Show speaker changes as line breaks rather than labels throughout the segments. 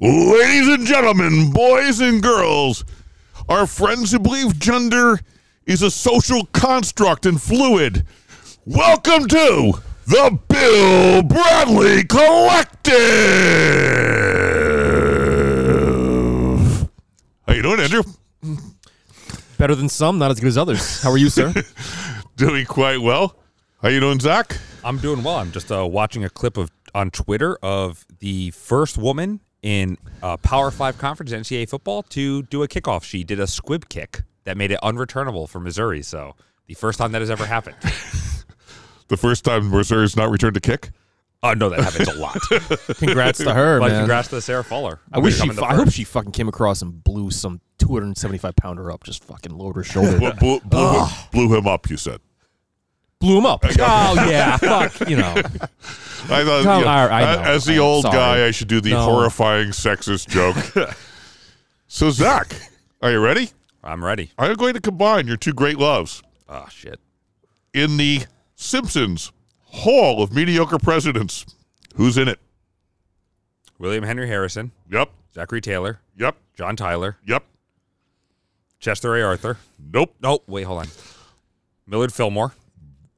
Ladies and gentlemen, boys and girls, our friends who believe gender is a social construct and fluid, welcome to the Bill Bradley Collective. How you doing, Andrew?
Better than some, not as good as others. How are you, sir?
Doing quite well. How you doing, Zach?
I'm doing well. I'm just uh, watching a clip of on Twitter of the first woman in uh, Power Five conference NCAA football to do a kickoff. She did a squib kick that made it unreturnable for Missouri. So the first time that has ever happened.
The first time Missouri's not returned a kick.
Oh no, that happens a lot.
Congrats to her,
but
man.
congrats to Sarah Fuller.
I wish she.
Becoming the
I hope she fucking came across and blew some 275 pounder up, just fucking lowered her shoulder.
Blew, blew, blew, him, blew him up. You said.
Blew him up. Oh yeah, fuck. You know,
I thought,
Come-
you know,
I- I know.
as the
I'm
old
sorry.
guy, I should do the
No.
horrifying sexist joke. so, Zach, are you ready?
I'm ready.
I'm going to combine your two great loves
Oh shit.
in the Simpsons Hall of Mediocre Presidents. Who's in it?
William Henry Harrison,
Yep,
Zachary Taylor,
yep,
John Tyler,
yep.
Chester A. Arthur.
Nope.
Nope. wait, hold on. Millard Fillmore.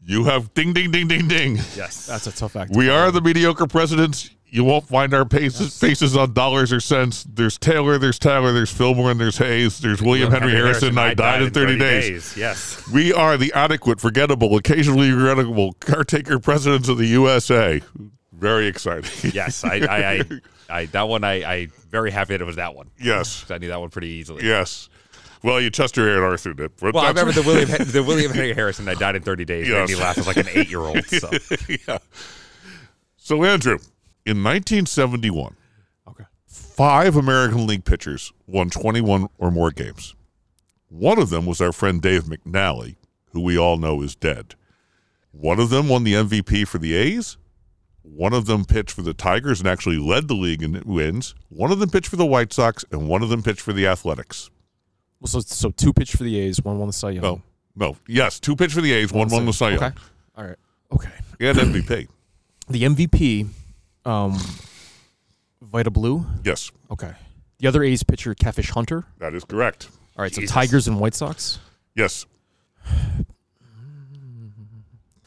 You have ding, ding, ding, ding, ding.
Yes.
that's a tough act.
We are the mediocre presidents. You won't find our faces, faces on dollars or cents. There's Taylor, there's Tyler, there's Fillmore, and there's Hayes. There's William Henry, Harrison. I died in 30, days.
Yes.
We are the adequate, forgettable, occasionally regrettable caretaker presidents of the USA. Very exciting.
Yes. I, I, I, I that one. I, I very happy that it was that one.
Yes,
I knew that one pretty easily.
Yes. Well, you Chester and Arthur did.
Well, I remember the William the William Henry Harrison. that died in 30 days.
Yes.
Made me laugh as like an eight year old. So
yeah. So, Andrew, in 1971,
Okay.
five American League pitchers won 21 or more games. One of them was our friend Dave McNally, who we all know is dead. One of them won the MVP for the A's. One of them pitched for the Tigers and actually led the league in wins. One of them pitched for the White Sox, and one of them pitched for the Athletics.
Well, so so two pitch for the A's, one won the Cy Young.
No, no, yes, two pitch for the A's, one won the Cy Young,
Okay. All right. Okay.
and MVP.
The MVP, um, Vida Blue.
Yes,
Okay. The other A's pitcher, Catfish Hunter.
that is correct.
All right. So Tigers and White Sox.
Yes.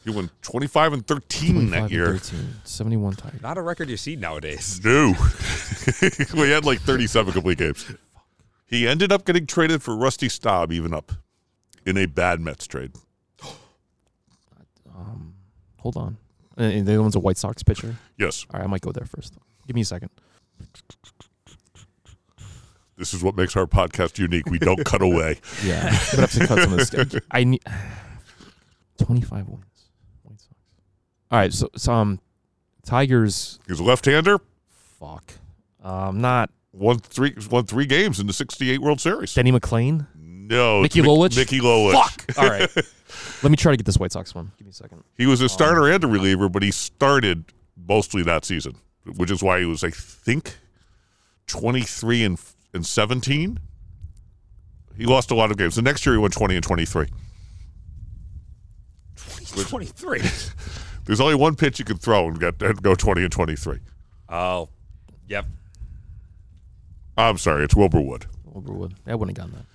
He won 25 and 13
25
that
and
year.
13, 71 Tigers.
not a record you see nowadays.
No. we had like 37 complete games. He ended up getting traded for Rusty Staub, even up in a bad Mets trade.
Hold on. And and the other one's a White Sox pitcher.
Yes,
All right, I might go there first. Give me a second.
this is what makes our podcast unique. We don't cut away.
Yeah, I'm gonna have to cut some of this. I need 25 wins. White Sox. All right, so, so um, Tigers.
He's a left-hander.
Fuck. Um, not
Won three, won three games in the '68 World Series.
Denny McLain.
No,
Mickey
it's Mick-
Lolich?
Mickey Lolich.
Fuck. All right. Let me try to get this White Sox one. Give me a second.
He was a um, starter and a reliever, but he started mostly that season, which is why he was, I think, 23 and, and 17. He lost a lot of games. The next year he went 20 and 23.
23.
There's only one pitch you can throw and get and go 20 and 23.
Oh, yep.
I'm sorry, it's Wilbur Wood.
Overwood. I wouldn't have gotten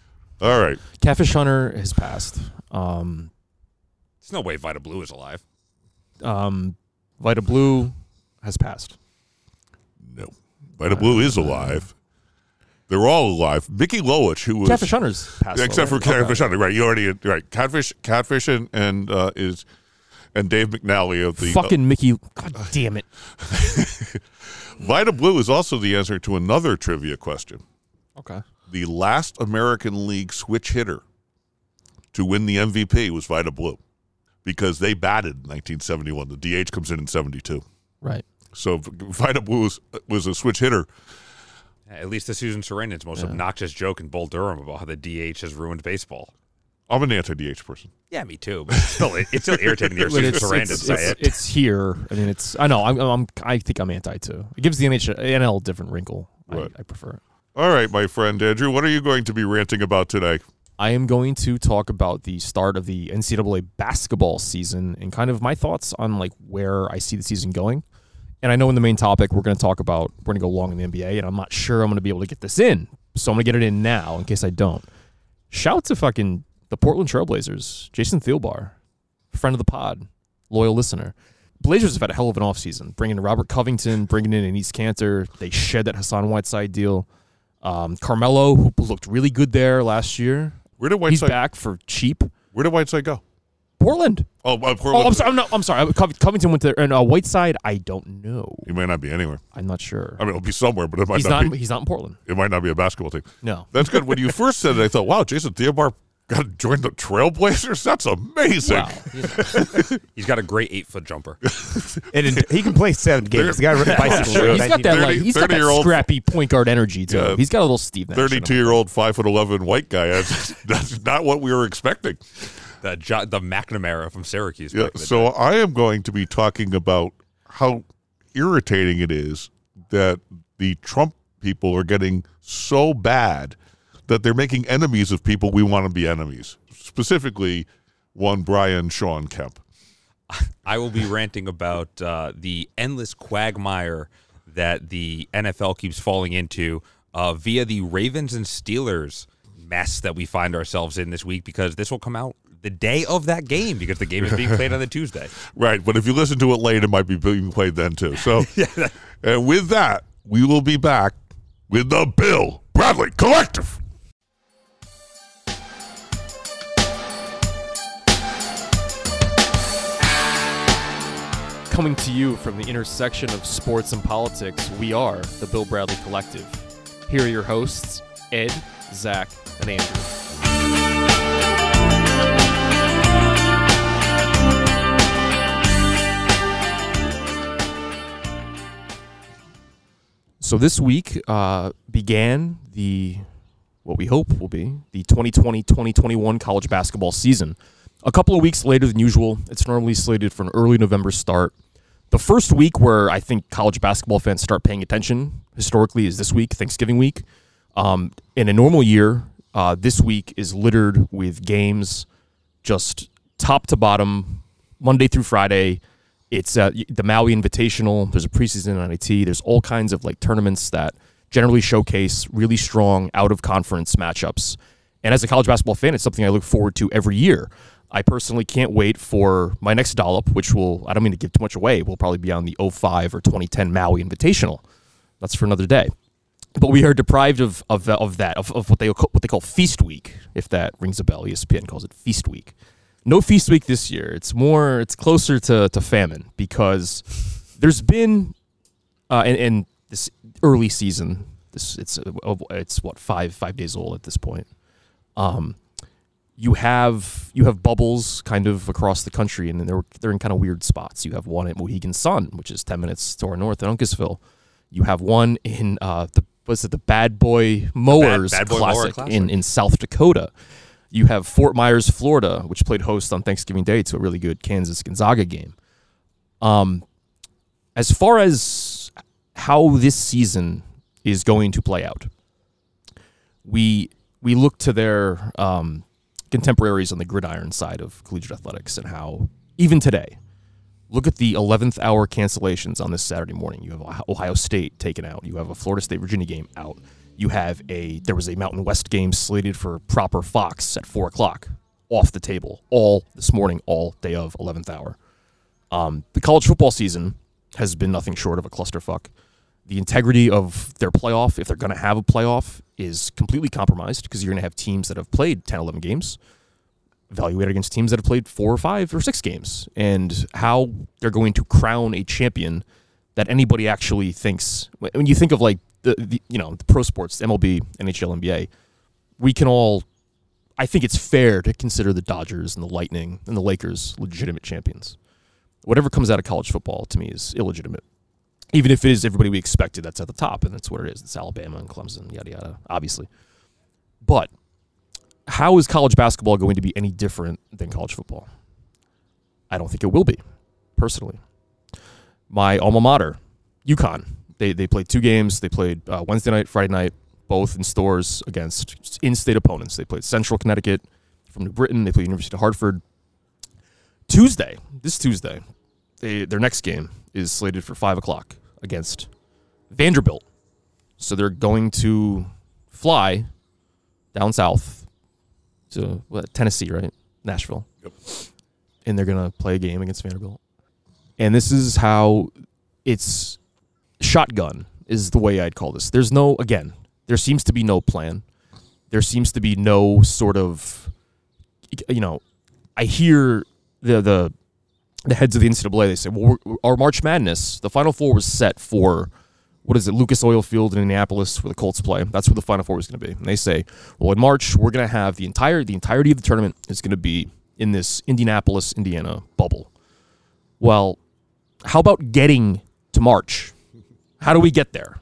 that.
All right.
Catfish Hunter has passed. Um,
There's no way Vida Blue is alive.
um, Vida Blue has passed.
No. Vida Blue is alive. They're all alive. Mickey Lolich, who was
Catfish Hunter's passed.
except
though,
for
right?
Catfish Hunter, right? You already right. Catfish, Catfish, and and uh, is and Dave McNally of the uh,
Fucking Mickey. God damn it.
Vida Blue is also the answer to another trivia question.
Okay.
The last American League switch hitter to win the MVP was Vida Blue because they batted in 1971. The DH comes in in 72.
Right.
So Vida Blue was, was a switch hitter.
At least the Susan Sarandon's most
Yeah.
obnoxious joke in Bull Durham about how the DH has ruined baseball.
I'm an anti-DH person.
Yeah, me too. But it's still, it's still irritating to hear
But
Susan
it's,
Sarandon
it's,
say
it's,
it.
it's here. I mean, it's. I know. I'm. I'm I think I'm anti too. It gives the NH, NL a different wrinkle.
Right.
I, I prefer it.
All right, my friend Andrew, what are you going to be ranting about today?
I am going to talk about the start of the NCAA basketball season and kind of my thoughts on like where I see the season going. And I know in the main topic we're going to talk about we're going to go long in the NBA, and I'm not sure I'm going to be able to get this in, so I'm going to get it in now in case I don't. Shout to fucking the Portland Trailblazers, Jason Thielbar, friend of the pod, loyal listener. Blazers have had a hell of an offseason, bringing in Robert Covington, bringing in Enes Kanter. They shed that Hassan Whiteside deal. Um, Carmelo, who looked really good there last year,
Where did
he's
Whiteside?
back for cheap.
Where did Whiteside go?
Portland.
Oh, uh,
Oh, I'm sorry. I'm, not, I'm sorry. Covington went there, and uh, Whiteside. I don't know.
He may not be anywhere.
I'm not sure.
I mean, it'll be somewhere, but it might
He's
not,
not.
be.
He's not in Portland.
It might not be a basketball team.
No.
That's good. When you first said it, I thought, "Wow, Jason Theobar got to join the Trailblazers. That's amazing."
Wow. You know.
He's got a great eight foot jumper.
And in- he can play seven games. The guy rode a bicycle.
Sure, he's got that
19
like
30
he's got that
30-year-old
scrappy point guard energy too.
Yeah.
He's got a little Steve Nash. in him.
Thirty-two-year-old, five foot eleven white guy. That's, that's not what we were expecting.
the jo- the McNamara from Syracuse.
Yeah.
back in the
So
day.
I am going to be talking about how irritating it is that the Trump people are getting so bad that they're making enemies of people we want to be enemies. Specifically, one Brian Sean Kemp.
I will be ranting about uh, the endless quagmire that the NFL keeps falling into uh, via the Ravens and Steelers mess that we find ourselves in this week because this will come out the day of that game because the game is being played on the Tuesday.
Right, but if you listen to it late, it might be being played then too. So, and with that, we will be back with the Bill Bradley Collective.
Coming to you from the intersection of sports and politics, we are the Bill Bradley Collective. Here are your hosts, Ed, Zach, and Andrew. So this week uh, began the what we hope will be the 2020-2021 college basketball season. A couple of weeks later than usual. It's normally slated for an early November start. The first week where I think college basketball fans start paying attention historically is this week, Thanksgiving week. Um, in a normal year, uh, this week is littered with games just top to bottom, Monday through Friday. It's uh, the Maui Invitational. There's a preseason NIT. There's all kinds of like tournaments that generally showcase really strong out of conference matchups. And as a college basketball fan, it's something I look forward to every year. I personally can't wait for my next dollop, which will, I don't mean to give too much away, will probably be on the 05 or 2010 Maui Invitational. That's for another day. But we are deprived of, of, of that, of, of what, they, what they call Feast Week, if that rings a bell. ESPN calls it Feast Week. No Feast Week this year. It's more, it's closer to, to famine because there's been, uh, and, and this early season, this it's uh, it's what five five days old at this point. Um, you have you have bubbles kind of across the country, and they're they're in kind of weird spots. You have one at Mohegan Sun, which is ten minutes to our north in Uncasville. You have one in uh, the what's it the Bad Boy Mowers
Bad Boy Mower
Classic,
Classic.
in in South Dakota. You have Fort Myers, Florida, which played host on Thanksgiving Day to a really good Kansas Gonzaga game. Um, as far as how this season is going to play out, we we look to their um, contemporaries on the gridiron side of collegiate athletics and how even today, look at the 11th hour cancellations on this Saturday morning. You have Ohio- State taken out. You have a Florida State Virginia game out. You have a there was a Mountain West game slated for proper Fox at four o'clock, off the table all this morning, all day of 11th hour. Um, the college football season has been nothing short of a clusterfuck. The integrity of their playoff, if they're going to have a playoff, is completely compromised because you're going to have teams that have played 10, 11 games evaluated against teams that have played four or five or six games, and how they're going to crown a champion that anybody actually thinks. When you think of like the, the you know the pro sports, MLB, NHL, NBA, we can all. I think it's fair to consider the Dodgers and the Lightning and the Lakers legitimate champions. Whatever comes out of college football to me is illegitimate. Even if it is everybody we expected that's at the top, and that's what it is. It's Alabama and Clemson, yada yada, obviously. But how is college basketball going to be any different than college football? I don't think it will be, personally. My alma mater, UConn, they, they played two games. They played uh, Wednesday night, Friday night, both in Storrs against in state opponents. They played Central Connecticut from New Britain. They played University of Hartford. Tuesday, this Tuesday, they, their next game is slated for five o'clock against Vanderbilt. So they're going to fly down south to what, Tennessee, right? Nashville.
Yep.
And they're going to play a game against Vanderbilt. And this is how it's shotgun is the way I'd call this. There's no again, there seems to be no plan. There seems to be no sort of you know, I hear the the the heads of the NCAA. They say, "Well, our March Madness, the Final Four was set for what is it, Lucas Oil Field in Indianapolis, where the Colts play. That's where the Final Four was going to be." And they say, "Well, in March, we're going to have the entire the entirety of the tournament is going to be in this Indianapolis, Indiana bubble." Well, how about getting to March? How do we get there?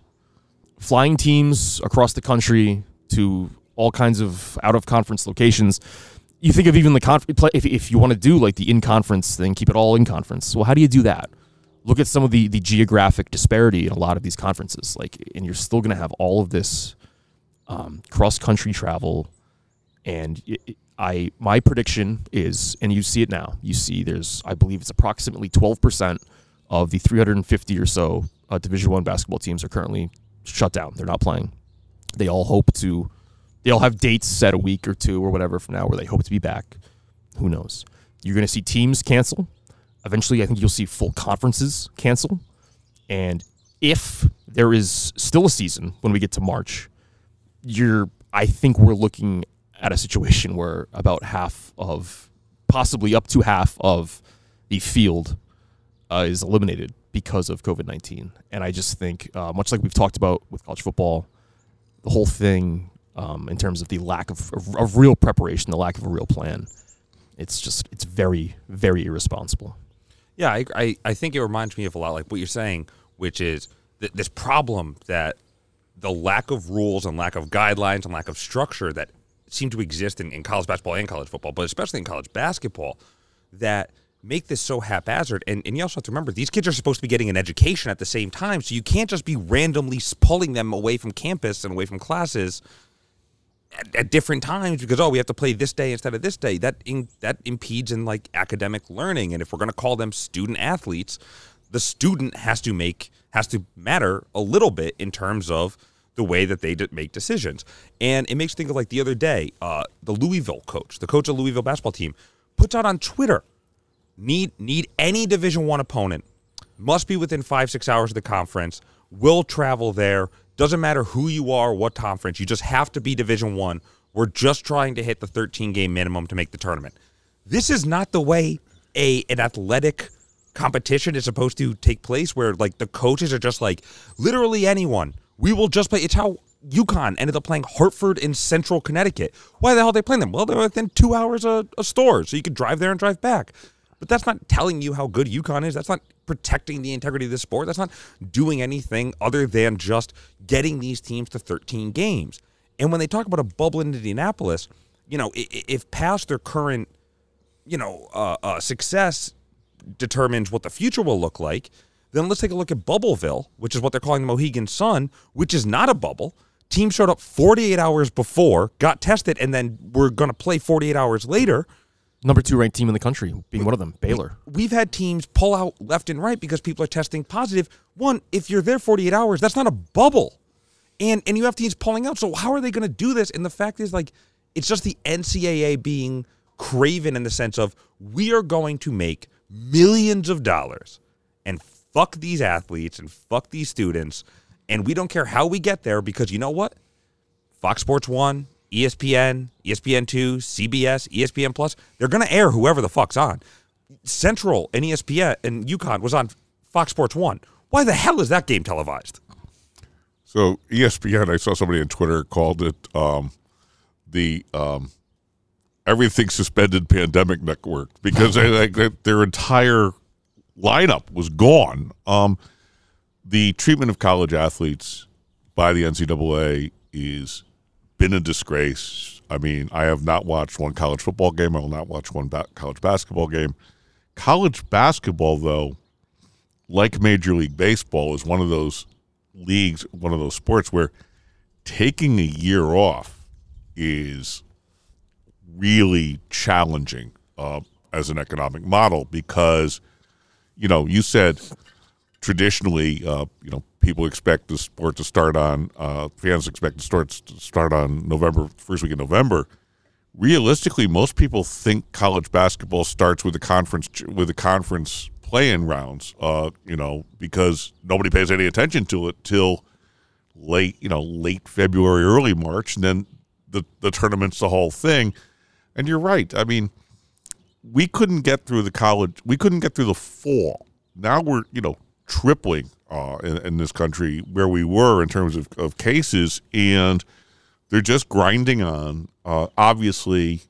Flying teams across the country to all kinds of out of conference locations you think of even the conference if, if you want to do like the in conference thing, keep it all in conference. Well, how do you do that? Look at some of the the geographic disparity in a lot of these conferences. Like, and you're still going to have all of this um, cross country travel. And it, I my prediction is, and you see it now. You see, there's I believe it's approximately 12 percent of the 350 or so uh, Division One basketball teams are currently shut down. They're not playing. They all hope to they all have dates set a week or two or whatever from now where they hope to be back. Who knows? You're going to see teams cancel. Eventually, I think you'll see full conferences cancel. And if there is still a season when we get to March, you're I think we're looking at a situation where about half of possibly up to half of the field uh, is eliminated because of COVID 19. And I just think, uh, much like we've talked about with college football, the whole thing um, in terms of the lack of, of, of real preparation, the lack of a real plan. It's just, it's very, very irresponsible.
Yeah, I, I, I think it reminds me of a lot like what you're saying, which is th- this problem that the lack of rules and lack of guidelines and lack of structure that seem to exist in, in college basketball and college football, but especially in college basketball, that make this so haphazard. And, and you also have to remember, these kids are supposed to be getting an education at the same time, so you can't just be randomly pulling them away from campus and away from classes at, at, different times because oh we have to play this day instead of this day. That in, that impedes in like academic learning. And if we're going to call them student athletes the student has to make has to matter a little bit in terms of the way that they make decisions. And it makes me think of like the other day uh, the louisville coach the coach of louisville basketball team puts out on twitter need need any division one opponent must be within five six hours of the conference will travel there doesn't matter who you are, what conference, you just have to be Division One. We're just trying to hit the 13 game minimum to make the tournament. This is not the way a an athletic competition is supposed to take place where like the coaches are just like literally anyone. We will just play. It's how UConn ended up playing Hartford in central Connecticut. Why the hell are they playing them? Well, they're within two hours of a store, so you could drive there and drive back. But that's not telling you how good UConn is. That's not protecting the integrity of the sport. That's not doing anything other than just getting these teams to 13 games. And when they talk about a bubble in Indianapolis, you know, if past their current, you know, uh, uh, success determines what the future will look like, then let's take a look at Bubbleville, which is what they're calling the Mohegan Sun, which is not a bubble. Team showed up 48 hours before, got tested, and then we're going to play 48 hours later
number two ranked team in the country, being one of them, Baylor.
We've had teams pull out left and right because people are testing positive. One, if you're there 48 hours, that's not a bubble. And and you have teams pulling out. So how are they going to do this? And the fact is like it's just the NCAA being craven in the sense of we are going to make millions of dollars and fuck these athletes and fuck these students and we don't care how we get there because you know what? Fox Sports 1, ESPN, ESPN2, CBS, ESPN Plus, they're going to air whoever the fuck's on. Central and ESPN and UConn was on Fox Sports 1. Why the hell is that game televised?
So ESPN, I saw somebody on Twitter called it um, the um, everything suspended pandemic network because they, they, their entire lineup was gone. Um, the treatment of college athletes by the NCAA is been a disgrace. I mean, I have not watched one college football game. I will not watch one ba- college basketball game. College basketball, though, like Major League Baseball, is one of those leagues, one of those sports where taking a year off is really challenging uh, as an economic model because, you know, you said traditionally, uh, you know, people expect the sport to start on uh, fans expect the start to start on November first week in November. Realistically, most people think college basketball starts with the conference with the conference playing rounds. Uh, you know, because nobody pays any attention to it till late, you know, late February, early March, and then the the tournament's the whole thing. And you're right. I mean, we couldn't get through the college. We couldn't get through the fall. Now we're you know tripling uh, in, in this country where we were in terms of, of cases, and they're just grinding on. Uh, obviously,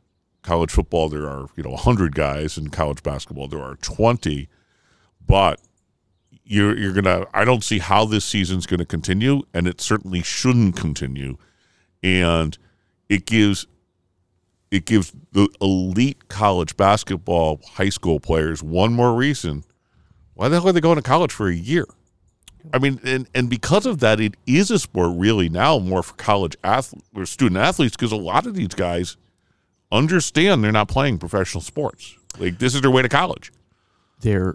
college football there are you know 100 guys, in college basketball there are 20, but you're you're gonna. I don't see how this season's going to continue, and it certainly shouldn't continue, and it gives it gives the elite college basketball high school players one more reason why the hell are they going to college for a year i mean and, and because of that it is a sport really now more for college athletes or student athletes because a lot of these guys understand they're not playing professional sports like this is their way to college
There,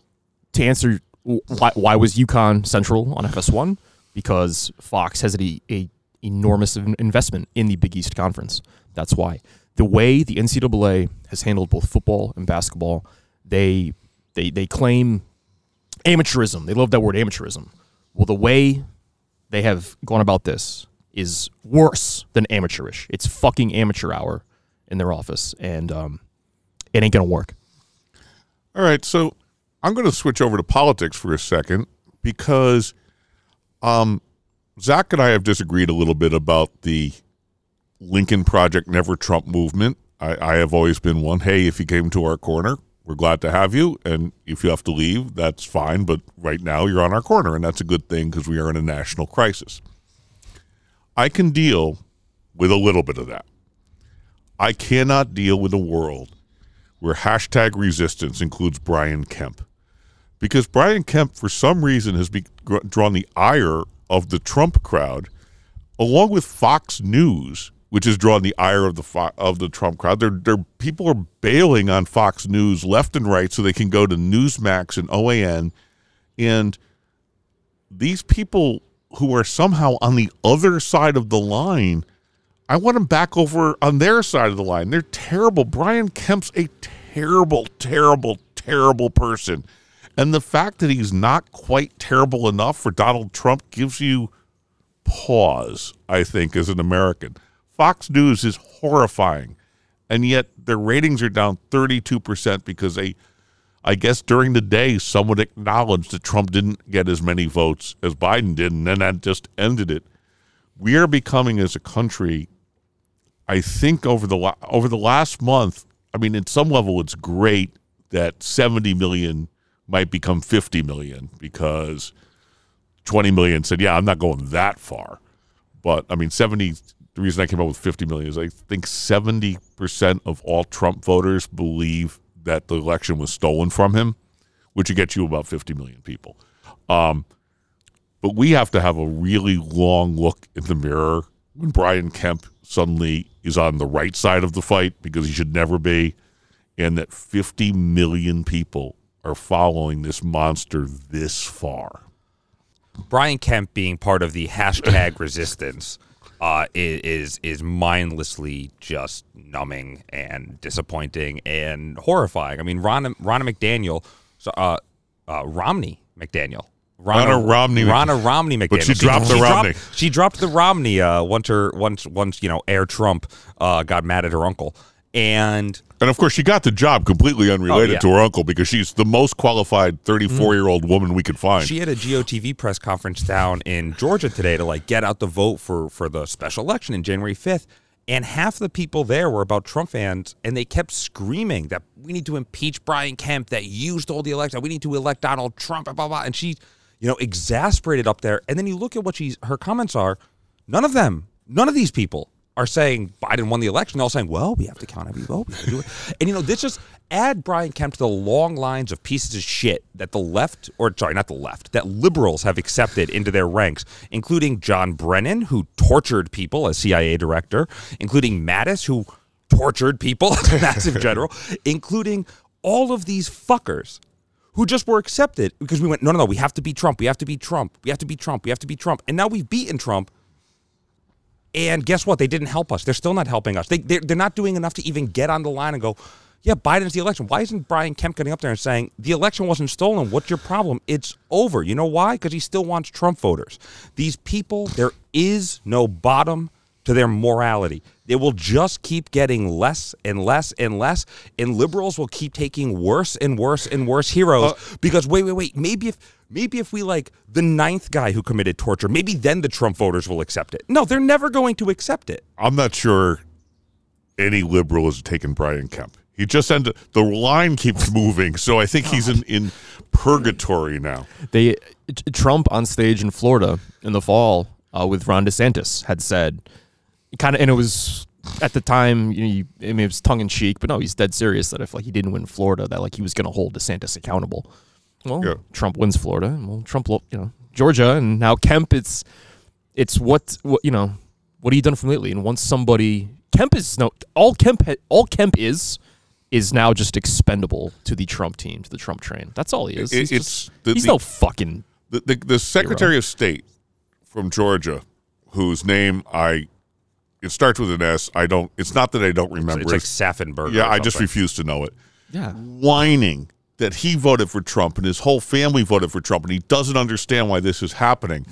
to answer why, why was UConn Central on FS1? Because Fox has a, a enormous investment in the Big East Conference. That's why. The way the NCAA has handled both football and basketball, they they they claim amateurism. They love that word amateurism. Well, the way they have gone about this is worse than amateurish. It's fucking amateur hour in their office, and um, it ain't gonna work.
All right, so I'm going to switch over to politics for a second because um, Zach and I have disagreed a little bit about the Lincoln Project Never Trump movement. I, I have always been one. Hey, if you came to our corner, we're glad to have you, and if you have to leave, that's fine. But right now, you're on our corner, and that's a good thing because we are in a national crisis. I can deal with a little bit of that. I cannot deal with a world where hashtag resistance includes Brian Kemp. Because Brian Kemp, for some reason, has be, drawn the ire of the Trump crowd, along with Fox News, which has drawn the ire of the Fo- of the Trump crowd. They're, they're, people are bailing on Fox News left and right so they can go to Newsmax and OAN. And these people who are somehow on the other side of the line I want them back over on their side of the line. They're terrible. Brian Kemp's a terrible, terrible, terrible person. And the fact that he's not quite terrible enough for Donald Trump gives you pause, I think, as an American. Fox News is horrifying. And yet their ratings are down 32% because they, I guess during the day, someone acknowledged that Trump didn't get as many votes as Biden did. And then that just ended it. We are becoming, as a country, I think over the over the last month, I mean, in some level, it's great that 70 million might become 50 million because 20 million said, "Yeah, I'm not going that far." But I mean, 70. The reason I came up with 50 million is I think 70 percent of all Trump voters believe that the election was stolen from him, which would get you about 50 million people. Um, but we have to have a really long look in the mirror when Brian Kemp suddenly is on the right side of the fight because he should never be, and that 50 million people are following this monster this far.
Brian Kemp being part of the hashtag resistance uh, is is mindlessly just numbing and disappointing and horrifying. I mean, Ronna, Ronna McDaniel, so, uh, uh, Romney McDaniel.
Ronna Romney
Ronna Romney McDaniel.
But she dropped the Romney.
Dropped, she dropped the Romney uh, once her once once you know Air Trump uh, got mad at her uncle and
And of course, she got the job completely unrelated
Oh, yeah.
to her uncle because she's the most qualified 34 year old mm. woman we could find.
She had a GOTV press conference down in Georgia today to like get out the vote for for the special election in January 5th. And half the people there were about Trump fans, and they kept screaming that we need to impeach Brian Kemp, that you stole the election, we need to elect Donald Trump, blah blah. blah. And she, you know, exasperated up there. And then you look at what she's her comments are. None of them, none of these people are saying Biden won the election. They're all saying, well, we have to count every vote. We have to do it. And, you know, this just add Brian Kemp to the long lines of pieces of shit that the left, or sorry, not the left, that liberals have accepted into their ranks, including John Brennan, who tortured people as CIA director, including Mattis, who tortured people as massive general, including all of these fuckers who just were accepted because we went, no, no, no, we have to beat Trump. We have to beat Trump. We have to beat Trump. We have to beat Trump. And now we've beaten Trump. And guess what? They didn't help us. They're still not helping us. They, they're, they're not doing enough to even get on the line and go, yeah, Biden's the election. Why isn't Brian Kemp getting up there and saying, the election wasn't stolen? What's your problem? It's over. You know why? Because he still wants Trump voters. These people, there is no bottom to their morality. They will just keep getting less and less and less, and liberals will keep taking worse and worse and worse heroes uh, because wait, wait, wait. Maybe if maybe if we like the ninth guy who committed torture, maybe then the Trump voters will accept it. No, they're never going to accept it.
I'm not sure any liberal has taken Brian Kemp. He just ended the line keeps moving, so I think he's in, in purgatory now.
They Trump on stage in Florida in the fall uh, with Ron DeSantis had said, kind of, and it was at the time. You know, you, I mean, it was tongue in cheek, but no, he's dead serious that if like he didn't win Florida, that like he was going to hold DeSantis accountable. Well,
Yeah.
Trump wins Florida, and well, Trump, you know, Georgia, and now Kemp. It's it's what what you know. What have you done from lately? And once somebody Kemp is no all Kemp all Kemp is is now just expendable to the Trump team, to the Trump train. That's all he is.
It-
he's
it's
just-
the-
he's
the-
no fucking
The, the, the Secretary of State from Georgia, whose name I it starts with an S. I don't. It's not that I don't remember.
It's like Saffenberg.
Yeah,
or
I just refuse to know it.
yeah.
Whining that he voted for Trump and his whole family voted for Trump, and he doesn't understand why this is happening.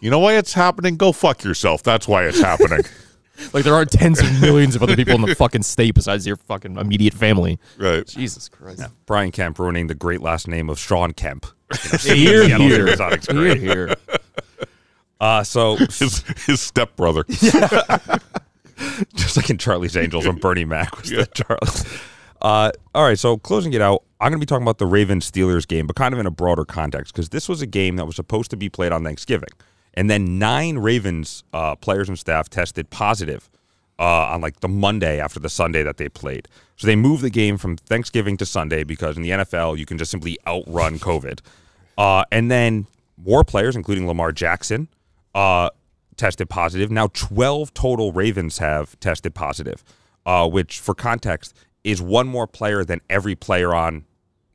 you know why it's happening? Go fuck yourself. That's why it's happening.
Like there are tens of millions of other people in the fucking state besides your fucking immediate family.
right.
Jesus Christ.
Brian Kemp ruining the great last name of Sean Kemp.
Here,
Seattle
here.
Supersonics
Here,
great.
here.
Uh, so
His his stepbrother.
just like in Charlie's Angels when Bernie Mac was the Charlie. Uh, all right, so closing it out, I'm going to be talking about the Ravens Steelers game, but kind of in a broader context because this was a game that was supposed to be played on Thanksgiving, and then nine Ravens uh, players and staff tested positive uh, on like the Monday after the Sunday that they played. So they moved the game from Thanksgiving to Sunday because in the NFL you can just simply outrun COVID, uh, and then more players, including Lamar Jackson, uh, tested positive. Now 12 total Ravens have tested positive, uh, which, for context, is one more player than every player on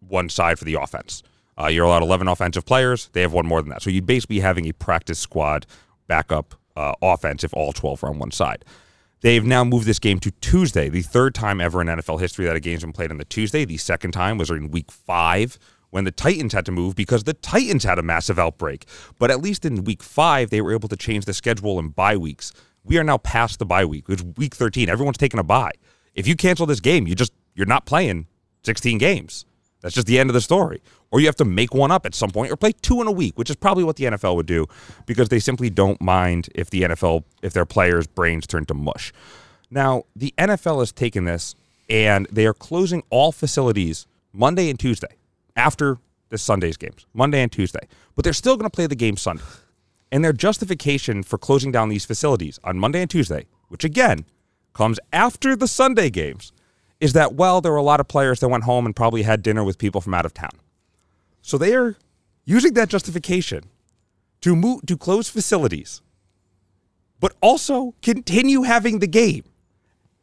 one side for the offense. Uh, you're allowed 11 offensive players. They have one more than that. So you'd basically be having a practice squad backup uh, offense if all 12 are on one side. They've now moved this game to Tuesday, the third time ever in NFL history that a game's been played on the Tuesday. The second time was in week five when the Titans had to move because the Titans had a massive outbreak. But at least in week five, they were able to change the schedule in bye weeks. We are now past the bye week. It's week 13. Everyone's taking a bye. If you cancel this game, you just you're not playing 16 games. That's just the end of the story. Or you have to make one up at some point or play two in a week, which is probably what the NFL would do because they simply don't mind if the NFL, if their players' brains turn to mush. Now, the NFL has taken this and they are closing all facilities Monday and Tuesday after this Sunday's games, Monday and Tuesday. But they're still going to play the game Sunday. And their justification for closing down these facilities on Monday and Tuesday, which again comes after the Sunday games, is that, well, there were a lot of players that went home and probably had dinner with people from out of town. So they are using that justification to move to close facilities, but also continue having the game.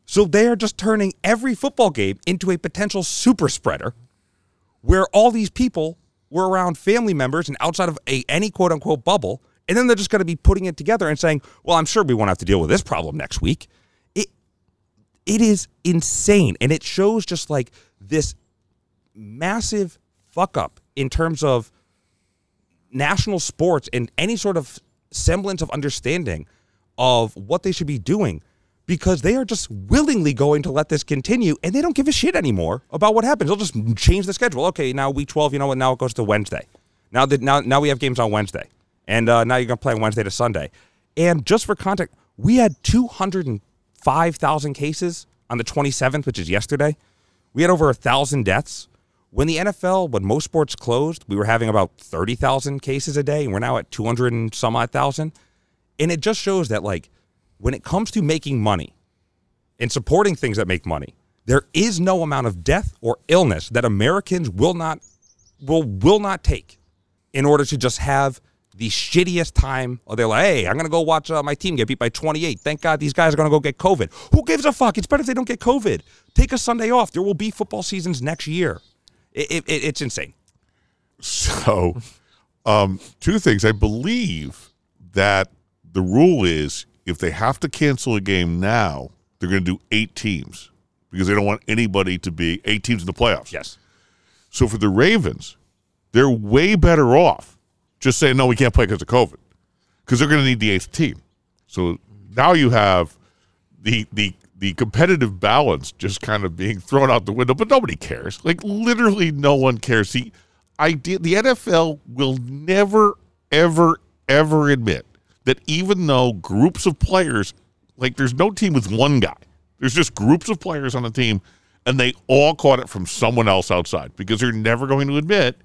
So they are just turning every football game into a potential super spreader where all these people were around family members and outside of a, any quote unquote bubble. And then they're just going to be putting it together and saying, well, I'm sure we won't have to deal with this problem next week. It, is insane. And it shows just like this massive fuck up in terms of national sports and any sort of semblance of understanding of what they should be doing because they are just willingly going to let this continue and they don't give a shit anymore about what happens. They'll just change the schedule. Okay, now week 12, you know what? Now it goes to Wednesday. Now that now now we have games on Wednesday. And uh, now you're going to play on Wednesday to Sunday. And just for context, we had 205,000 cases on the 27th, which is yesterday. We had over a 1,000 deaths. When the NFL, when most sports closed, we were having about 30,000 cases a day, and we're now at 200 and some odd thousand. And it just shows that, like, when it comes to making money and supporting things that make money, there is no amount of death or illness that Americans will not will will not take in order to just have the shittiest time Or they're like, Hey, I'm gonna go watch uh, my team get beat by 28. Thank God these guys are gonna go get COVID. Who gives a fuck? It's better if they don't get COVID. Take a Sunday off. There will be football seasons next year. It, it, it- it's insane.
So, um, two things. I believe that the rule is if they have to cancel a game now, they're going to do eight teams because they don't want anybody to be eight teams in the playoffs.
Yes.
So for the Ravens, they're way better off just saying no, we can't play because of COVID, because they're going to need the eighth team. So now you have the the the competitive balance just kind of being thrown out the window, but nobody cares. Like literally, no one cares. The idea, the NFL will never, ever, ever admit that even though groups of players, like there's no team with one guy, there's just groups of players on a team, and they all caught it from someone else outside because they're never going to admit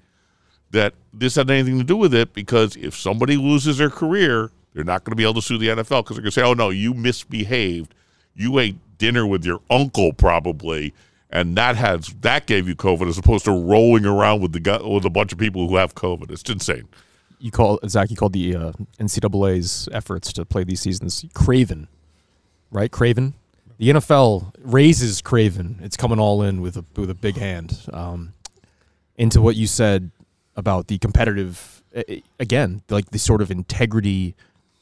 that this had anything to do with it because if somebody loses their career, they're not going to be able to sue the NFL because they're going to say, "Oh no, you misbehaved. You ate dinner with your uncle probably, and that has that gave you COVID as opposed to rolling around with the with a bunch of people who have COVID. It's insane."
You call Zach. You called the uh, NCAA's efforts to play these seasons Craven, right? Craven. The NFL raises Craven. It's coming all in with a with a big hand. Um, into what you said about the competitive, again, like the sort of integrity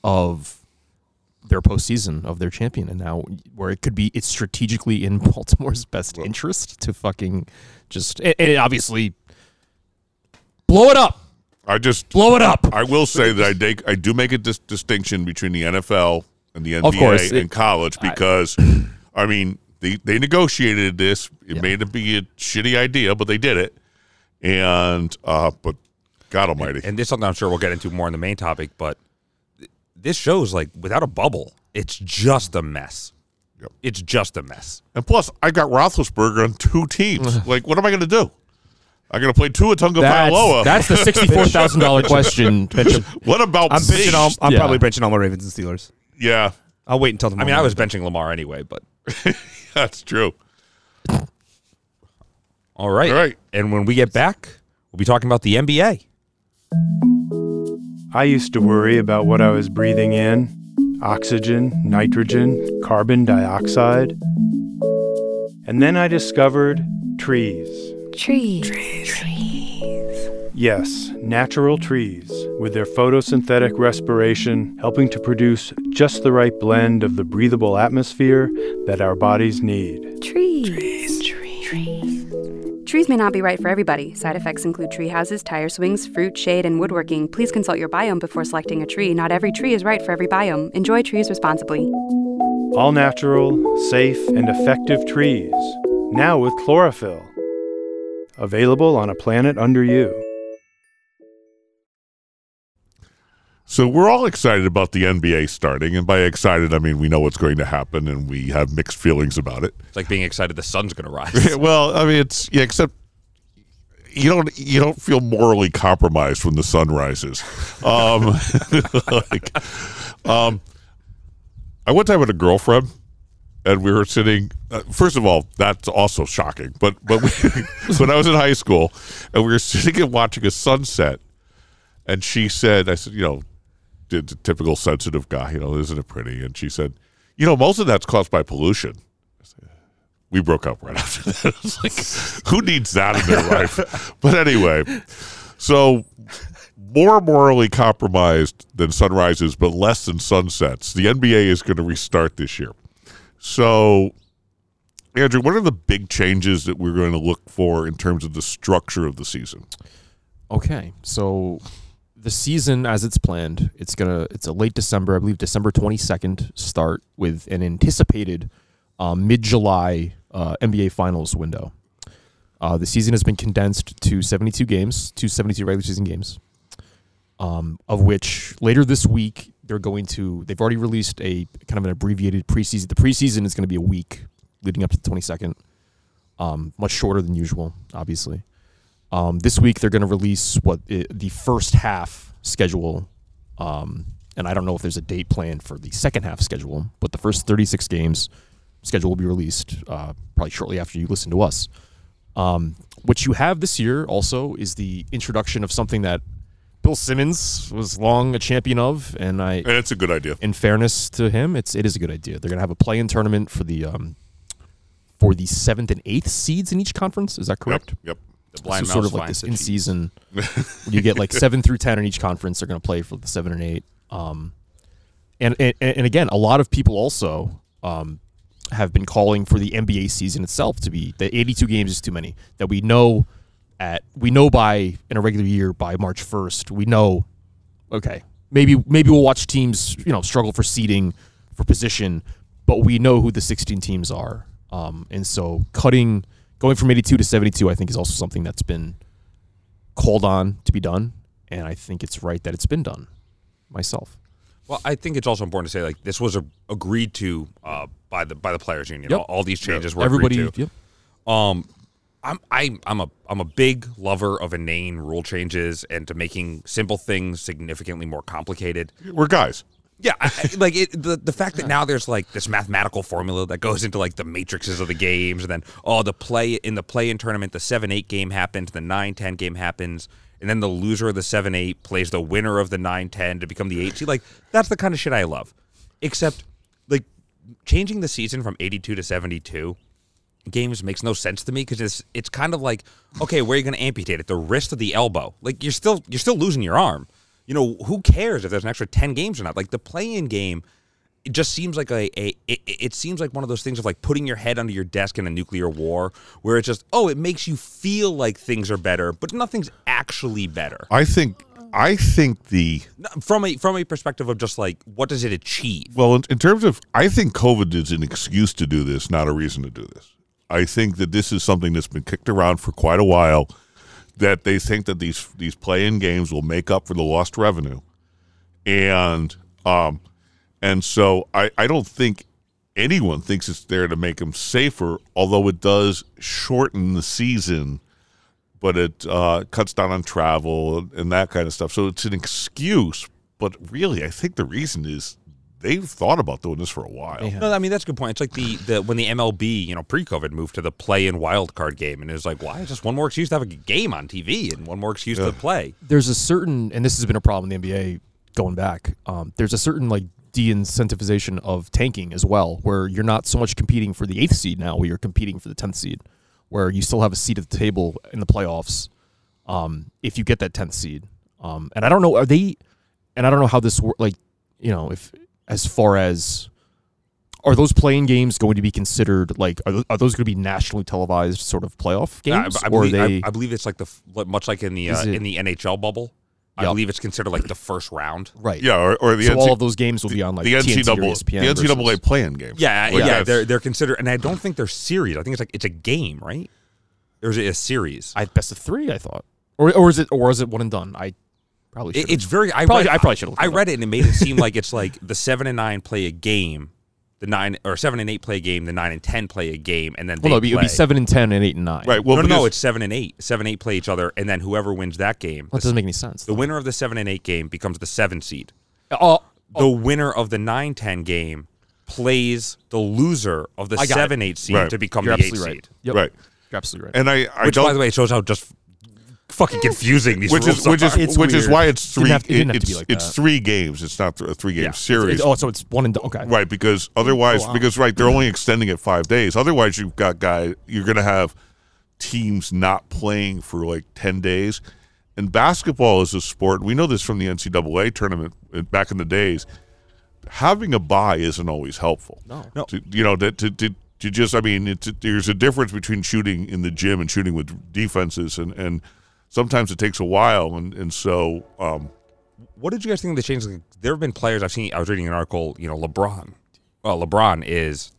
of their postseason of their champion, and now where it could be, it's strategically in Baltimore's best interest to fucking just, and obviously blow it up,
I just
blow it up.
I will say that I take I do make a dis- distinction between the NFL and the NBA
course,
and
it-
college because I, mean they they negotiated this. It
Yeah.
may it be a shitty idea, but they did it. And uh but God Almighty,
And this is something I'm sure we'll get into more in the main topic, but th- this shows like without a bubble, it's just a mess.
Yep.
It's just a mess.
and plus I got Roethlisberger on two teams. like, what am I going to do? I'm going to play Tua Tagovailoa.
That's, that's the sixty-four thousand dollar question.
What about
I'm benching all. I'm
Yeah.
probably benching all my Ravens and Steelers.
Yeah,
I'll wait until
I
tomorrow.
mean, I was benching Lamar anyway, but
that's true.
All right.
All right.
And when we get back, we'll be talking about the NBA.
I used to worry about what I was breathing in oxygen, nitrogen, carbon dioxide. And then I discovered trees. Trees. Trees.
trees.
Yes, natural trees, with their photosynthetic respiration helping to produce just the right blend of the breathable atmosphere that our bodies need.
Trees. Trees. Trees. Trees may not be right for everybody. Side effects include tree houses, tire swings, fruit, shade, and woodworking. Please consult your biome before selecting a tree. Not every tree is right for every biome. Enjoy trees responsibly.
All natural, safe, and effective trees, now with chlorophyll. Available on a planet under you.
So we're all excited about the NBA starting, and by excited I mean we know what's going to happen, and we have mixed feelings about it.
It's like being excited the sun's going to rise.
well, I mean it's yeah, except you don't you don't feel morally compromised when the sun rises. Um, like, um, I one time had a girlfriend, and we were sitting. Uh, first of all, that's also shocking. But but we, when I was in high school, and we were sitting and watching a sunset, and she said, "I said, you know, the, the typical sensitive guy, you know, isn't it pretty?" And she said, "You know, most of that's caused by pollution." we broke up right after that. It's like, who needs that in their life? But anyway, so more morally compromised than sunrises, but less than sunsets. The NBA is going to restart this year. So, Andrew, what are the big changes that we're going to look for in terms of the structure of the season?
Okay, so the season as it's planned, it's gonna it's a late December, I believe December twenty second start with an anticipated um, mid July uh, NBA Finals window. Uh, the season has been condensed to seventy two games, to seventy two regular season games, um, of which later this week they're going to they've already released a kind of an abbreviated preseason. The preseason is going to be a week leading up to the twenty second, um, much shorter than usual, obviously. Um, this week they're going to release what i- the first half schedule, um, and I don't know if there's a date planned for the second half schedule, but the first 36 games schedule will be released uh, probably shortly after you listen to us. Um, what you have this year also is the introduction of something that Bill Simmons was long a champion of, and I,
And it's a good idea.
in fairness to him, it's it is a good idea. They're going to have a play-in tournament for the um, for the seventh and eighth seeds in each conference. Is that correct?
Yep. Yep.
Blind
so sort of like this in season. you get like seven through ten in each conference. They're going to play for the seven and eight. Um, and, and and again, a lot of people also um, have been calling for the NBA season itself to be the 82 games is too many. That we know at we know by in a regular year by March 1st we know okay maybe maybe we'll watch teams you know struggle for seeding for position, but we know who the 16 teams are. Um, and so cutting going from 82 to 72 I think is also something that's been called on to be done and I think it's right that it's been done myself.
Well, I think it's also important to say like this was a, agreed to uh, by the by the players union.
Yep.
All, all these changes were
Everybody
agreed to.
yep.
Um, I'm I, I'm a I'm a big lover of inane rule changes and to making simple things significantly more complicated.
We're guys.
Yeah, I, like it, the the fact that now there's like this mathematical formula that goes into like the matrices of the games, and then oh, the play in the play in tournament, the seven eight game happens, the nine ten game happens, and then the loser of the seven eight plays the winner of the nine ten to become the eight seed. Like that's the kind of shit I love. Except like changing the season from eighty two to seventy two games makes no sense to me because it's it's kind of like okay, where are you going to amputate it? The wrist or the elbow? Like you're still you're still losing your arm. You know who cares if there's an extra ten games or not? Like the play-in game, it just seems like a, a it, it seems like one of those things of like putting your head under your desk in a nuclear war, where it's just oh, it makes you feel like things are better, but nothing's actually better
I think. I think the
from a from a perspective of just like what does it achieve?
well, in, in terms of, I think COVID is an excuse to do this, not a reason to do this. I think that this is something that's been kicked around for quite a while. That they think that these these play-in games will make up for the lost revenue, and um, and so I I don't think anyone thinks it's there to make them safer. Although it does shorten the season, but it uh, cuts down on travel and that kind of stuff. So it's an excuse, but really, I think the reason is they've thought about doing this for a while.
No, I mean that's a good point. It's like the, the when the MLB, you know, pre-COVID moved to the play-in wild card game, and it was like, why? is Just one more excuse to have a game on TV and one more excuse to play.
there's a certain, and this has been a problem in the NBA going back. Um, there's a certain like de-incentivization of tanking as well, where you're not so much competing for the eighth seed now, where you're competing for the tenth seed, where you still have a seat at the table in the playoffs um, if you get that tenth seed. Um, and I don't know, are they? And I don't know how this work. Like, you know, if as far as are those playing games going to be considered like are, th- are those going to be nationally televised sort of playoff games
I, I
or are
believe, I-
they
I, believe it's like the much like in the uh,
it-
in the NHL bubble. I believe it's considered like the first round.
right
Yeah, or, or the
so
NC
all of those games will be on like
the
TNT or
NCAA
ESPN
the NCAA
versus-
playing game.
Yeah,
Like
yeah,
that's-
they're they're considered, and I don't think they're series. I think it's like it's a game, right? Or is it a series?
I best of three. I thought, or or is it or is it one and done? I probably
It-
should.
it's very. I
Probably-
read,
I probably should've
I read it and it made it seem like it's like the seven and nine play a game, the nine or seven and eight play a game, the nine and ten play a game, and then they
well, no, it'd be, it'd be seven and ten and eight and nine.
Right. Well,
no, no, no, it's seven and eight. Seven and eight play each other, and then whoever wins that game,
that doesn't make any sense.
the winner of the seven and eight game becomes the seven seed.
Uh, oh,
The oh. winner of the nine ten game plays the loser of the
I it.
seven eight seed
Right.
to become
you're
the eight
absolutely
seed.
right. Yep.
Right.
You're absolutely right.
And I, I
Which,
don't,
by the way, shows how just fucking confusing these
which
rules
is which is
are.
It's
which is
weird.
why it's three.
have to- it didn't have to
it's
be like
it's
that.
three games. It's not a three game
Yeah.
series.
It's- oh, so it's one and done. Okay.
Right, because otherwise,
wow.
because right, they're only extending it five days. Otherwise, you've got guy, you're going to have teams not playing for like ten days. And basketball is a sport. We know this from the NCAA tournament uh, back in the days. Having a bye isn't always helpful.
No.
No.
To, you know, to, to, to, to just, I mean, it's, there's a difference between shooting in the gym and shooting with defenses, and and sometimes it takes a while, and and so um,
What did you guys think of the change? Like, there have been players I've seen. I was reading an article. You know, LeBron. Well, LeBron is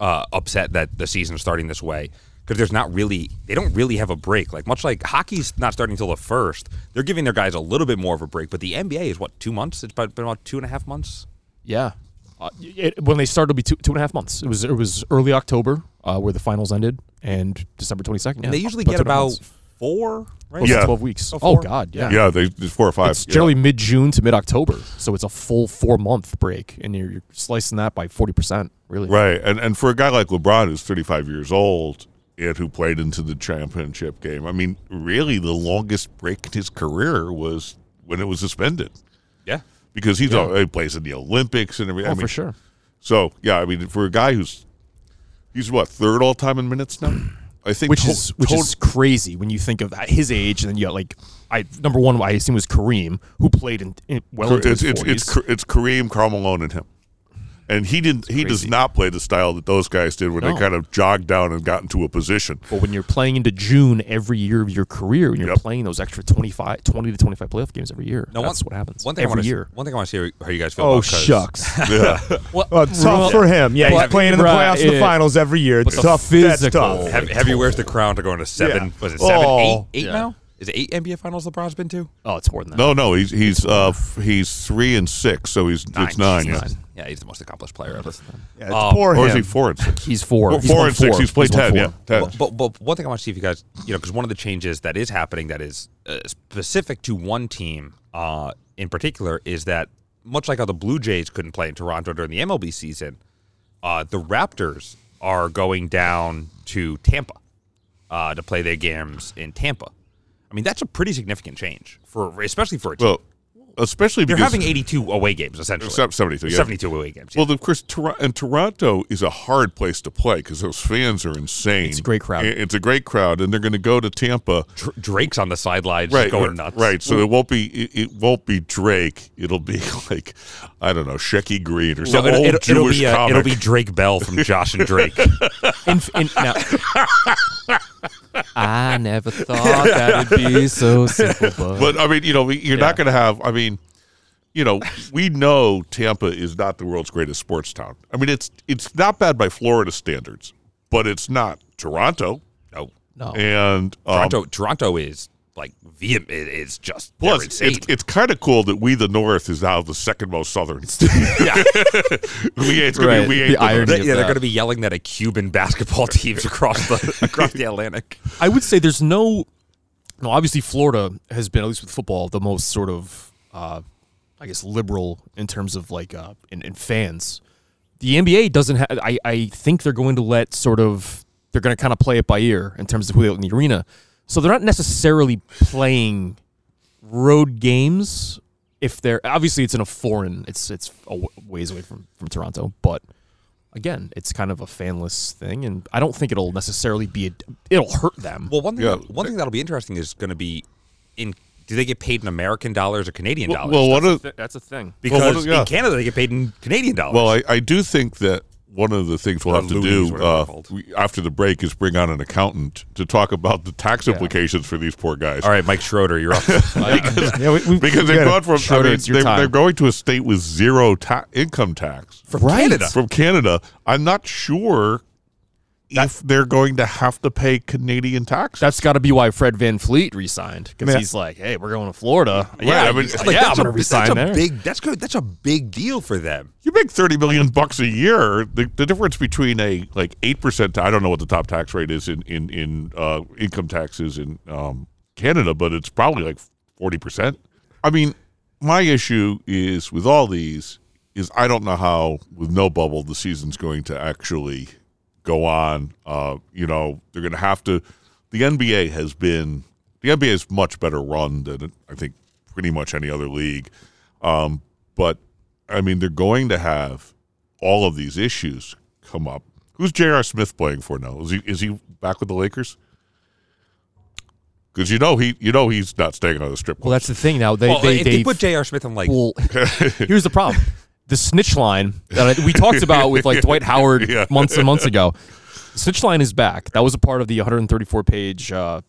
uh, upset that the season is starting this way because there's not really. They don't really have a break. Like much like hockey's not starting until the first. They're giving their guys a little bit more of a break. But the NBA is what two months? It's been about two and a half months.
Yeah. Uh, it, when they started, it'll be two two and a half months. It was it was early October uh, where the finals ended, and December twenty second.
And they usually get about four. Right?
Yeah.
twelve weeks.
Oh,
oh God, yeah.
yeah, they it's four or five.
It's
yeah.
generally mid June to mid October, so it's a full four month break, and you're, you're slicing that by forty percent. Really,
Right, and and for a guy like LeBron who's 35 years old and who played into the championship game, I mean, really the longest break in his career was when it was suspended
Yeah.
because he's
Yeah.
al- he plays in the Olympics and everything.
Oh,
I mean,
for sure.
So yeah, I mean, for a guy who's he's what third all time in minutes now. I think
which
to-
is which
to-
is crazy when you think of at his age, and then you got like I number one I assume was Kareem who played in, in well into
it's
his
it's
40s.
it's it's Kareem, Karl Malone, and him. And he didn't. He does not play the style that those guys did, where they kind of jogged down and got into a position.
but when you're playing into June every year of your career, when you're
Yep.
playing those extra 25, 20 to twenty five playoff games every year,
No,
that's
one,
what happens.
One thing I
every
want
year.
To, one thing I want to see how you guys feel.
Oh
about 'cause-
shucks.
Yeah,
Well,
Well, it's tough for him. Yeah,
But-
he's playing in the
Right,
playoffs, and the finals every year. It's
the
tough. That's tough.
Have, have wears the crown to go into seven?
Yeah.
Was it seven,
Oh.
eight, eight
Yeah.
now? Is it eight NBA Finals LeBron's been to?
Oh, it's more than that.
no, no, he's he's uh f- he's three and six, so he's it's nine.
He's
Yeah,
nine. Yeah, he's the most accomplished player ever.
Yeah, it's
Um,
poor
or is he four and six?
He's four.
Four,
He's
four
won
and six. He's played
won
ten. Yeah, ten.
But, but, but one thing I want to see if you guys, you know, because one of the changes that is happening that is uh, specific to one team uh, in particular is that much like how the Blue Jays couldn't play in Toronto during the MLB season, uh, the Raptors are going down to Tampa uh, to play their games in Tampa. I mean, that's a pretty significant change for, especially for a team.
well, especially
They're having 82 away games essentially.
Except 72, yeah.
72 away games. yeah.
Well, of course, Tor- and Toronto is a hard place to play because those fans are insane.
It's a great crowd.
It's a great crowd, and they're going to go to Tampa.
Dr- Drake's on the sidelines
Right,
going nuts.
right. So it won't be it, it won't be Drake. It'll be like I don't know Shecky Greene or
No,
some
it'll,
old
it'll- it'll
Jewish
be, uh, it'll be Drake Bell from Josh and Drake.
In, in, now, I never thought that it'd be so simple, but,
but I mean, you know, you're not going to have. I mean, you know, we know Tampa is not the world's greatest sports town. I mean, it's it's not bad by Florida standards, but it's not Toronto.
no,
no.
And um,
Toronto. Toronto is like VM. It is just
Plus,
insane.
it's, it's kind of cool that we, the North, is now the second most southern. State.
yeah,
we ain't, it's gonna
Right,
be, we
the
ain't the
irony.
They-
of
yeah. They're going to be yelling that at Cuban basketball teams across the across the Atlantic.
I would say there's no, no. Obviously, Florida has been at least with football the most sort of, uh, I guess, liberal in terms of like uh, in, in fans. The NBA doesn't have. I I think they're going to let sort of they're going to kind of play it by ear in terms of who they let in the arena. So they're not necessarily playing road games if they're obviously it's in a foreign. It's it's a w- ways away from from Toronto, but again, it's kind of a fanless thing, and I don't think it'll necessarily be. A, it'll hurt them.
Well, one thing
Yeah.
one thing that'll be interesting is going to be in. Do they get paid in American dollars or Canadian
Well,
dollars?
well, one of
Th- that's a thing.
because
well, what- yeah.
in Canada they get paid in Canadian dollars.
well, I, I do think that one of the things we'll have to do uh, we, after the break is bring on an accountant to talk about the tax implications for these poor guys.
All right, Mike Schroeder, you're up.
Yeah, we, we,
Because they've
gotta-
gone from I
Schroeder,
mean,
it's your
they,
time.
they're going to a state with zero ta- income tax
From Canada.
from Canada. I'm not sure if they're going to have to pay Canadian tax.
That's got to be why Fred VanVleet resigned because
Yeah.
he's like, "Hey, we're going to Florida."
Right, I mean,
yeah, I'm
that's
going to
a,
resign
that's a
there.
big. That's good. That's a big deal for them.
you make thirty million bucks a year. The, the difference between a like eight percent, I don't know what the top tax rate is in in in uh, income taxes in um, Canada, but it's probably like forty percent. I mean, my issue is with all these is I don't know how with no bubble the season's going to actually go on. Uh, you know, they're going to have to. The NBA has been the NBA is much better run than I think pretty much any other league. Um, but I mean, they're going to have all of these issues come up. Who's J.R. Smith playing for now? Is he is he back with the Lakers? Because you know he you know he's not staying on the strip club.
well, that's the thing. Now they
well,
they, they,
they put J.R. Smith on like
well, here's the problem: the snitch line that I, we talked about with like Dwight Howard
Yeah.
months and months ago. The snitch line is back. That was a part of the 134 page uh,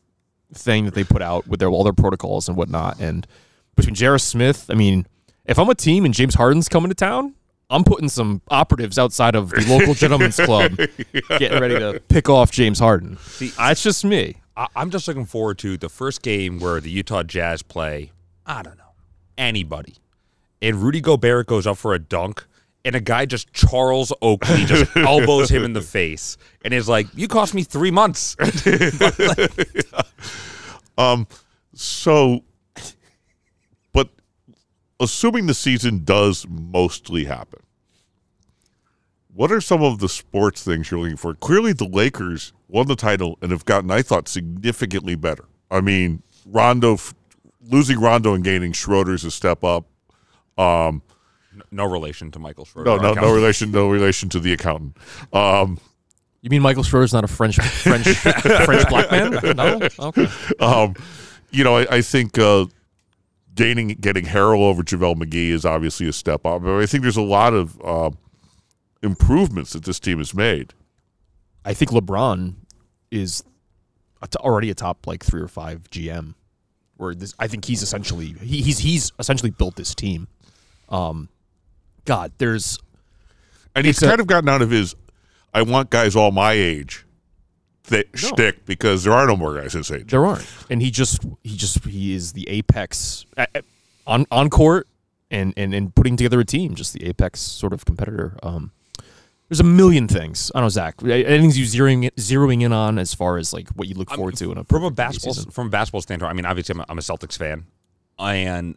thing that they put out with their all their protocols and whatnot. And between J.R. Smith, I mean, if I'm a team and James Harden's coming to town, I'm putting some operatives outside of the local gentleman's club, getting ready to pick off James Harden.
See-
That's just me.
I'm just looking forward to the first game where the Utah Jazz play. I don't know anybody, and Rudy Gobert goes up for a dunk, and a guy just Charles Oakley just elbows him in the face, and is like, "You cost me three months."
um, So, but assuming the season does mostly happen, what are some of the sports things you're looking for? Clearly, the Lakers won the title and have gotten, I thought, significantly better. I mean, Rondo losing Rondo and gaining Schroeder's a step up.
No relation to Michael Schroeder.
No,
our
no, no relation, no relation to the accountant. Um,
You mean Michael Schroeder's not a French French French black man? No. Okay.
Um, you know, I, I think uh, gaining getting Harrell over JaVale McGee is obviously a step up. But I think there's a lot of uh, improvements that this team has made.
I think LeBron is already a top like three or five GM. Where this, I think he's essentially he, he's he's essentially built this team. Um, God, there's
And he's
a-
kind of gotten out of his I want guys all my age th-
No.
shtick because there are no more guys his age.
there aren't, and he just he just he is the apex on on court and and and putting together a team, just the apex sort of competitor. Um, there's a million things. I don't know, Zach. Anything you zeroing zeroing in on as far as like what you look forward to in a
from a basketball
season?
from a basketball standpoint, I mean, obviously, I'm a, I'm a Celtics fan, and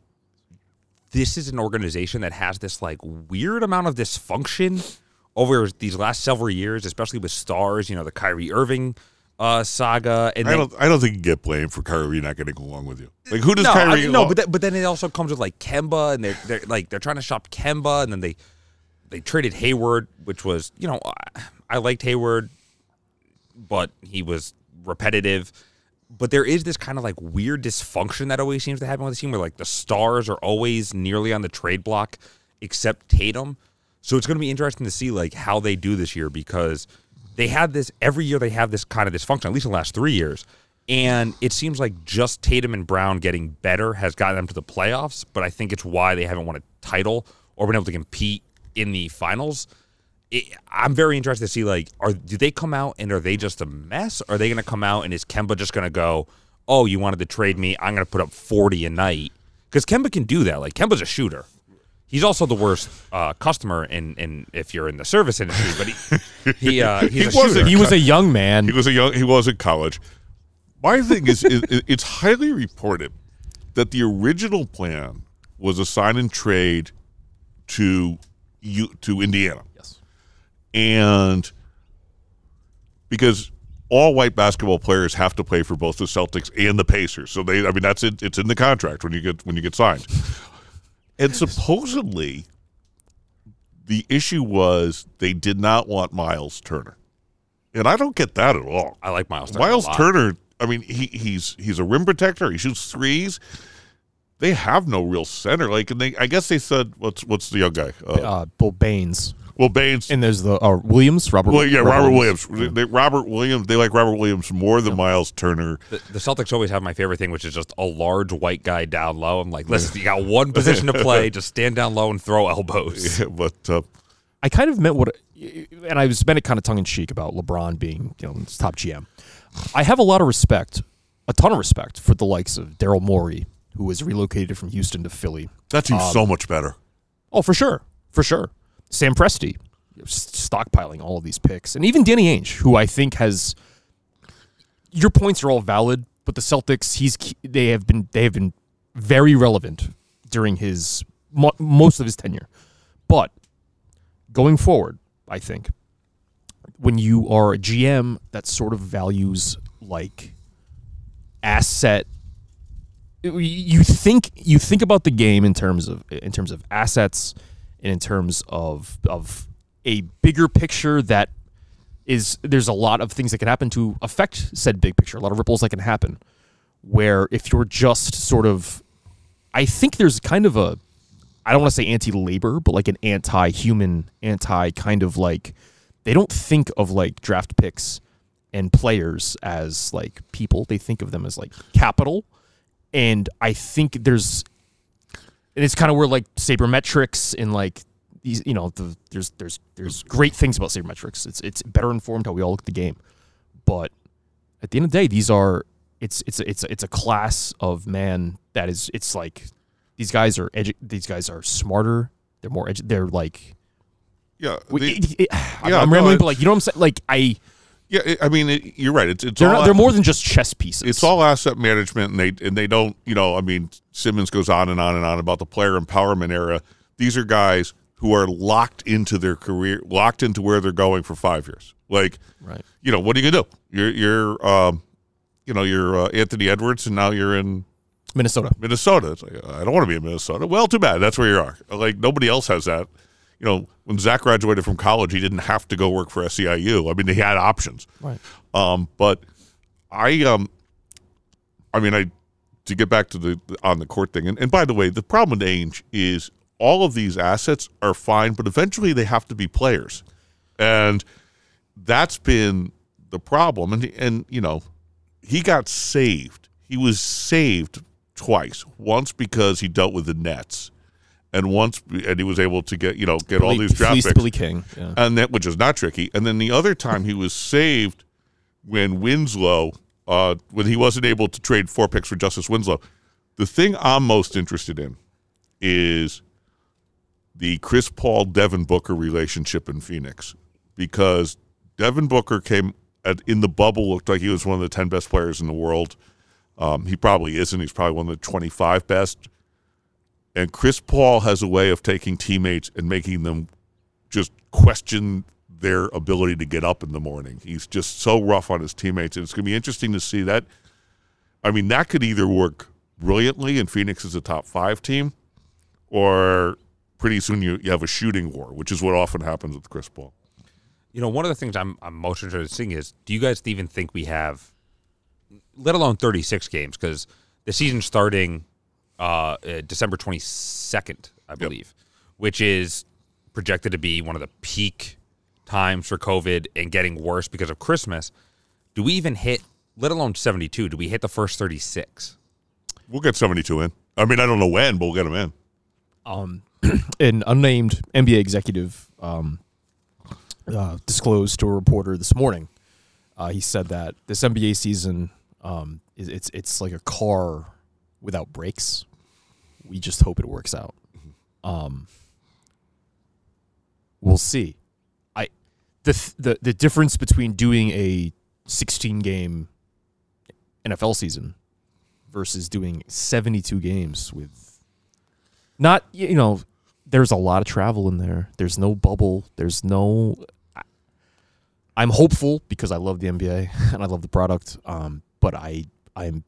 this is an organization that has this like weird amount of dysfunction over these last several years, especially with stars. You know, the Kyrie Irving uh, saga, and
I
then,
don't I don't think you get blamed for Kyrie not getting along with you. Like who does
no, I
Kyrie
mean, no, but that, but then it also comes with like Kemba, and they're they're like they're trying to shop Kemba, and then they they traded Hayward, which was you know I, I liked Hayward, but he was repetitive. But there is this kind of like weird dysfunction that always seems to happen with the team, where like the stars are always nearly on the trade block, except Tatum. So it's going to be interesting to see like how they do this year because they had this every year. They have this kind of dysfunction, at least in the last three years. And it seems like just Tatum and Brown getting better has gotten them to the playoffs. But I think it's why they haven't won a title or been able to compete in the finals. It, I'm very interested to see like, are do they come out and are they just a mess? Are they going to come out and is Kemba just going to go, oh, you wanted to trade me? I'm going to put up 40 a night because Kemba can do that. Like Kemba's a shooter. He's also the worst uh, customer in, in if you're in the service industry, but he he uh, he's
He
a
wasn't.
shooter.
He was a young man.
He was a young. He was in college. My thing is, is, it's highly reported that the original plan was a sign and trade to you to Indiana.
Yes.
and because all white basketball players have to play for both the Celtics and the Pacers. So they, I mean, that's it. It's in the contract when you get when you get signed. And supposedly, the issue was they did not want Miles Turner, and I don't get that at all.
I like Miles. Turner a
Miles
lot.
Turner, I mean, he, he's he's a rim protector. He shoots threes. They have no real center. Like, and they, I guess they said, what's what's the young guy? Uh,
Uh, Bill Baines.
Well, Baines.
And there's the uh, Williams, Robert.
Well, yeah, Robert, Williams. They, they- Robert Williams. They like Robert Williams more than Miles Turner.
The, the Celtics always have my favorite thing, which is just a large white guy down low. I'm like, listen, you got one position to play. Just stand down low and throw elbows.
Yeah, but uh,
I kind of meant what, and I was meant it kind of tongue in cheek about LeBron being you know his top GM. I have a lot of respect, a ton of respect for the likes of Daryl Morey, who was relocated from Houston to Philly.
that team's
Um,
so much better.
Oh, for sure, for sure. Sam Presti, stockpiling all of these picks, and even Danny Ainge, who I think has. Your points are all valid, but the Celtics, he's they have been they have been very relevant during his most of his tenure, but going forward, I think when you are a GM that sort of values like asset you think you think about the game in terms of in terms of assets and in terms of of a bigger picture that is there's a lot of things that can happen to affect said big picture a lot of ripples that can happen where if you're just sort of i think there's kind of a i don't want to say anti-labor but like an anti-human anti kind of like they don't think of like draft picks and players as like people they think of them as like capital. And I think there's, and it's kind of where like sabermetrics and like these, you know, the, there's there's there's great things about sabermetrics. It's it's better informed how we all look at the game, but at the end of the day, these are it's it's it's it's a class of man that is it's like these guys are edu- these guys are smarter. They're more edu- they're like
Yeah, they-
it- it- I'm,
yeah,
I'm
no,
rambling, but like you know what I'm saying. Like I,
yeah. I mean, it, you're right. It's it's
they're
all
not, they're more than just chess pieces.
It's all asset management, and they and they don't. You know, I mean, Simmons goes on and on and on about the player empowerment era. These are guys who are locked into their career, locked into where they're going for five years. Like,
right.
you know, what are you gonna do? You're you're um, you know, you're uh, Anthony Edwards, and now you're in
Minnesota.
Minnesota. It's like I don't want to be in Minnesota. Well, too bad. That's where you are. Like nobody else has that. You know, when Zach graduated from college, he didn't have to go work for SEIU. I mean, he had options.
Right.
Um, but I, um, I mean, I to get back to the on the court thing, and, and by the way, the problem with Ainge is all of these assets are fine, but eventually they have to be players, and that's been the problem. And and you know, he got saved. He was saved twice. Once because he dealt with the Nets, and once and he was able to get you know get all these draft picks
Billy King. Yeah.
and that which is not tricky. And then the other time he was saved when Winslow, uh, when he wasn't able to trade four picks for Justise Winslow. The thing I'm most interested in is the Chris Paul Devin Booker relationship in Phoenix because Devin Booker came at, in the bubble looked like he was one of the ten best players in the world. Um, he probably isn't. He's probably one of the 25 best. And Chris Paul has a way of taking teammates and making them just question their ability to get up in the morning. He's just so rough on his teammates. And it's going to be interesting to see that. I mean, that could either work brilliantly and Phoenix is a top five team, or pretty soon you, you have a shooting war, which is what often happens with Chris Paul.
You know, one of the things I'm, I'm most interested in seeing is do you guys even think we have, let alone 36 games, because the season's starting uh, uh, December 22nd, I believe, which is projected to be one of the peak times for COVID and getting worse because of Christmas. Do we even hit, let alone 72, do we hit the first 36?
We'll get 72 in. I mean, I don't know when, but we'll get them in.
um, an unnamed NBA executive um, uh, disclosed to a reporter this morning. Uh, he said that this NBA season um, is it's it's like a car without brakes. We just hope it works out. Um, we'll see. I the th- the the difference between doing a 16 game NFL season versus doing 72 games with not you know there's a lot of travel in there there's no bubble there's no i'm hopeful because i love the nba and i love the product um but i i'm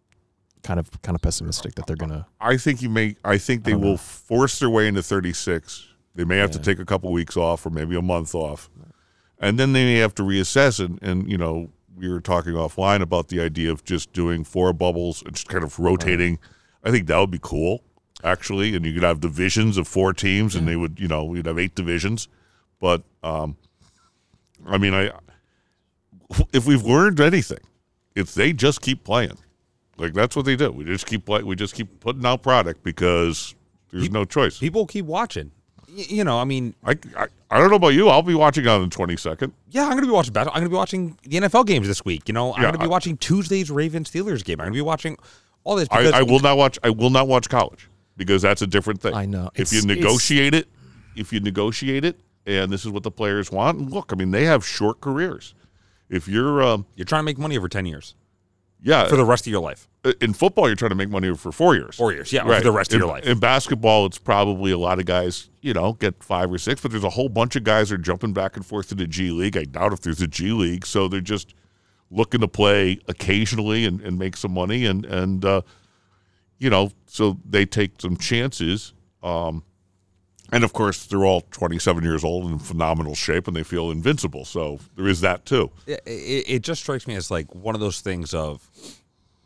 kind of kind of pessimistic that they're gonna
I think you may. I think they
don't
will
know.
force their way into 36. They may have to take a couple weeks off, or maybe a month off, and then they may have to reassess. And, and you know, we were talking offline about the idea of just doing four bubbles and just kind of rotating. I think that would be cool, actually. And you could have divisions of four teams, and they would, you know, you'd have eight divisions. But um, I mean, I if we've learned anything, it's they just keep playing. Like that's what they do. We just keep play, we just keep putting out product because there's no choice.
People keep watching. Y- you know, I mean,
I, I I don't know about you. I'll be watching on the 22nd.
Yeah, I'm going to be watching basketball. I'm to be watching the NFL games this week. You know, I'm
Yeah,
going to be
I-
watching Tuesday's Ravens Steelers game. I'm going to be watching all this.
I,
Because
I will not watch. I will not watch college because that's a different thing.
I know.
If you
It's- it's-
negotiate it, if you negotiate it, and this is what the players want. And look, I mean, they have short careers. If you're, um,
You're trying to make money over 10 years
yeah,
for the rest of your life.
in football, you're trying to make money for four years.
Four years, yeah, for the rest of your life.
In basketball, it's probably a lot of guys, you know, get five or six, but there's a whole bunch of guys that are jumping back and forth to the G League. I doubt if there's a G League, so they're just looking to play occasionally and, and make some money, and and uh, you know, so they take some chances. Um, and of course, they're all 27 years old and in phenomenal shape, and they feel invincible. So there is that too.
It, it, just strikes me as like one of those things of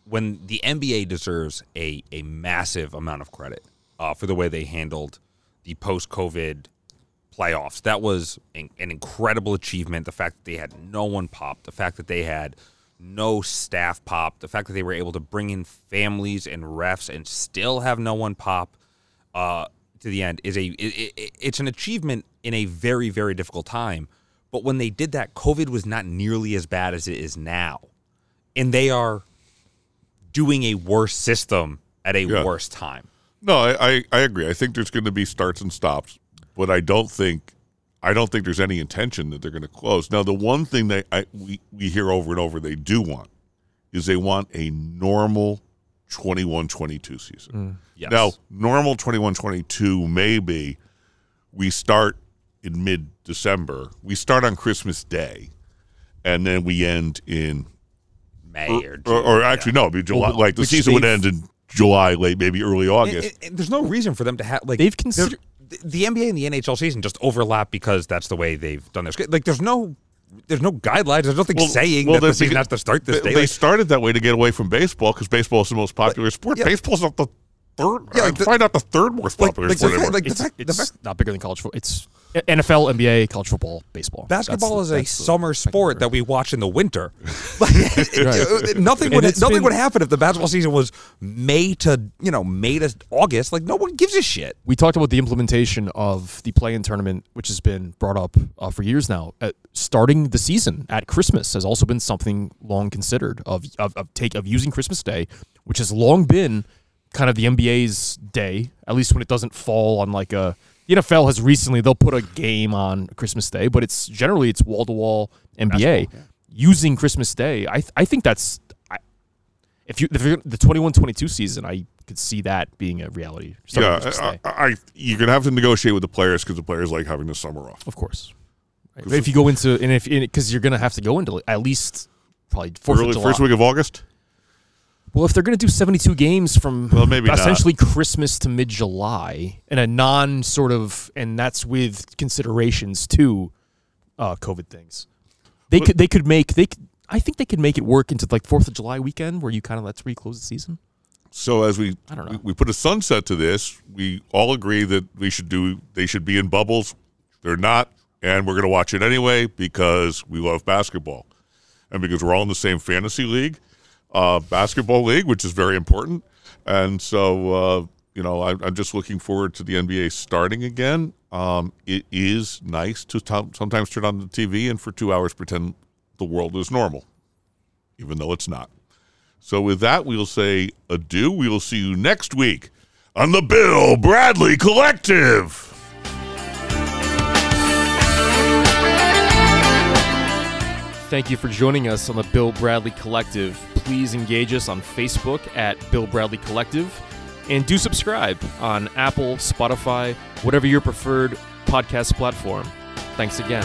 when the NBA deserves a, a massive amount of credit uh, for the way they handled the post COVID playoffs. That was an, an incredible achievement. The fact that they had no one pop, the fact that they had no staff pop, the fact that they were able to bring in families and refs and still have no one pop uh, to the end is a it, it, it's an achievement in a very very difficult time. But when they did that, COVID was not nearly as bad as it is now, and they are doing a worse system at a
Yeah.
worse time.
No, I, I, I agree. I think there's going to be starts and stops, but I don't think I don't think there's any intention that they're going to close. Now, the one thing that I, we we hear over and over they do want is they want a normal 21-22 season. Mm.
Yes.
Now, normal 21-22 may be we start in mid December. We start on Christmas Day, and then we end in
May or,
or,
June,
or
yeah.
actually no, it'd be July.
Well,
like the season would end in July, late maybe early August.
and- and there's no reason for them to have like
They've
they're-
considered-
the NBA and the NHL season just overlap because that's the way they've done this. Like, there's no, there's no guidelines. There's nothing
Well-
saying
well,
that the season has to start this
they,
day.
they
Like,
started that way to get away from baseball because baseball is the most popular sport.
yeah.
Baseball's not the third.
Yeah,
Yeah,
like the-
probably not the third most
like,
popular
like, the
sport
fact,
anymore.
like the
It's,
fact,
it's
fact
not bigger than college football. It's NFL, NBA, college football, baseball. That's
basketball
the-
is a summer sport that we watch in the winter. Like,
Right.
nothing
And
would nothing
been-
would happen if the basketball season was May to you know May to August. Like no one gives a shit.
we talked about the implementation of the play-in tournament, which has been brought up uh, for years now. Uh, starting the season at Christmas has also been something long considered of, of of take of using Christmas Day, which has long been kind of the NBA's day, at least when it doesn't fall on like a. The NFL has recently they'll put a game on Christmas Day, but it's generally it's wall to wall NBA using Christmas Day. I th- I think that's I, if you if you're, the 21-22 season, I could see that being a reality.
yeah, I, I, I- you're gonna have to negotiate with the players because the players like having the summer off.
Of course. Right. If you go into and if because you're gonna have to go into at least probably Fourth
Early
of July.
first week of August.
Well, if they're gonna do 72 games from
Well, maybe not.
essentially Christmas to mid July and a non sort of and that's with considerations to uh, COVID things. They
But-
could they could make they could, I think they could make it work into like Fourth of July weekend where you kind of let's reclose the season.
So as we,
I don't know.
we we put a sunset to this, we all agree that we should do they should be in bubbles. They're not, and we're going to watch it anyway because we love basketball, and because we're all in the same fantasy league, uh, basketball league, which is very important. And so uh, you know, I, I'm just looking forward to the NBA starting again. Um, it is nice to t- sometimes turn on the TV and for two hours pretend the world is normal, even though it's not. So with that, we'll say adieu. We will see you next week on the Bill Bradley Collective.
Thank you for joining us on the Bill Bradley Collective. Please engage us on Facebook at Bill Bradley Collective and do subscribe on Apple, Spotify, whatever your preferred podcast platform. Thanks again.